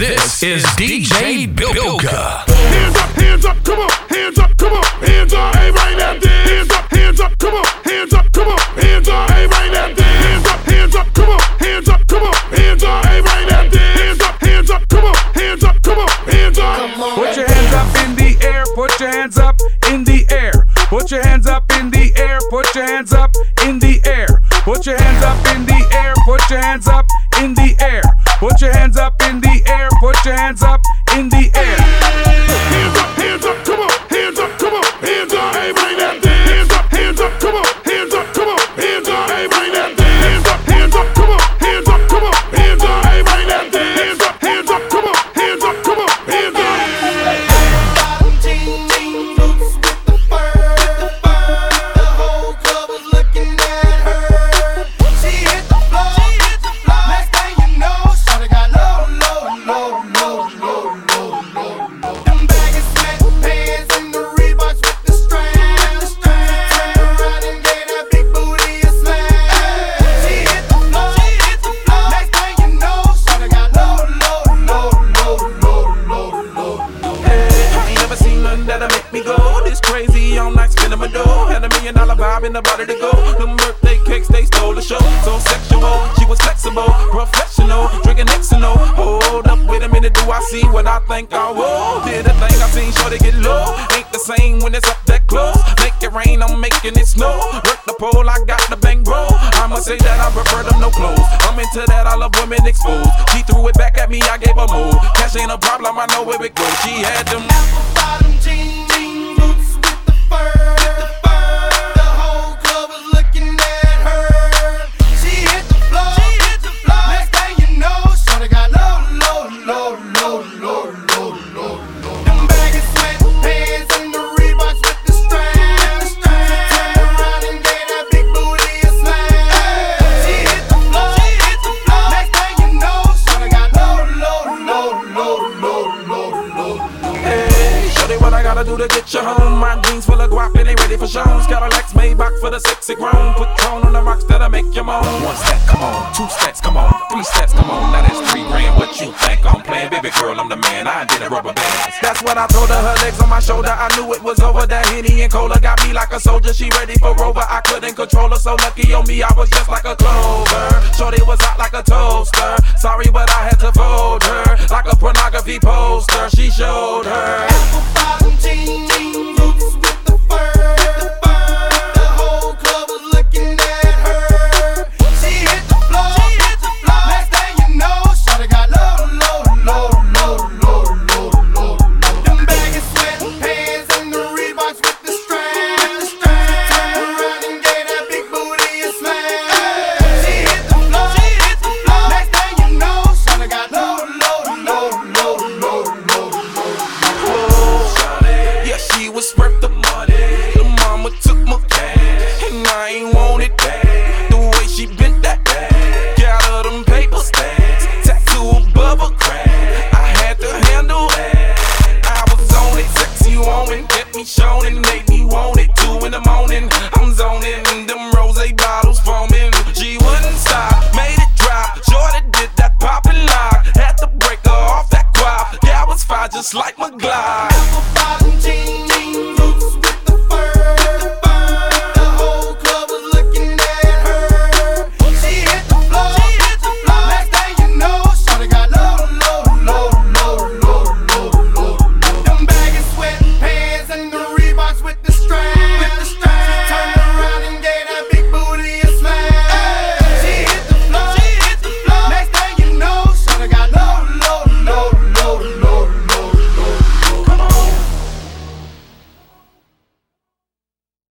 This is DJ Bilka. Hands up, hands up, come on, hands up, come on, hands up, hey, right now, there. Hands up, hands up, come on, hands up, come on, hands up, hey, right now, there. Hands up, hands up, come on, hands up, come on, hands up, hey, right now, there. Hands up, hands up, come on, hands up, come on, hands up. Put your hands up in the air, put your hands up in the air. Put your hands up in the air, put your hands up in the air. Put your hands up in the air, put your hands hands up in the air. Dough. Had a million dollar vibe in the body to go. Them birthday cakes, they stole the show. So sexual, she was flexible, professional, drinking Xano. Hold up, wait a minute, do I see what I think I will? Did a thing I seen, sure to get low. Ain't the same when it's up that close. Make it rain, I'm making it snow. Work the pole, I got the bang bro. I'ma say that I prefer them no clothes. I'm into that, I love women exposed. She threw it back at me, I gave her more. Cash ain't a problem, I know where it goes. She had them. To get you home. My jeans full of guap and they ready for shows. Lex Maybach for the sexy grown. Put on the rocks that'll make you moan. One step, come on. Two steps, come on. Three steps, come on. Now that's three grand. What you think I'm playing? Baby girl, I'm the man. I did a rubber band. That's what I told her. Her legs on my shoulder. I knew it was over. That Henny and Cola got me like a soldier. She ready for Rover. I couldn't control her. So lucky on me, I was just like a clover. Shorty was hot like a toaster. Sorry, but I had to fold her like a pornography poster. She showed her.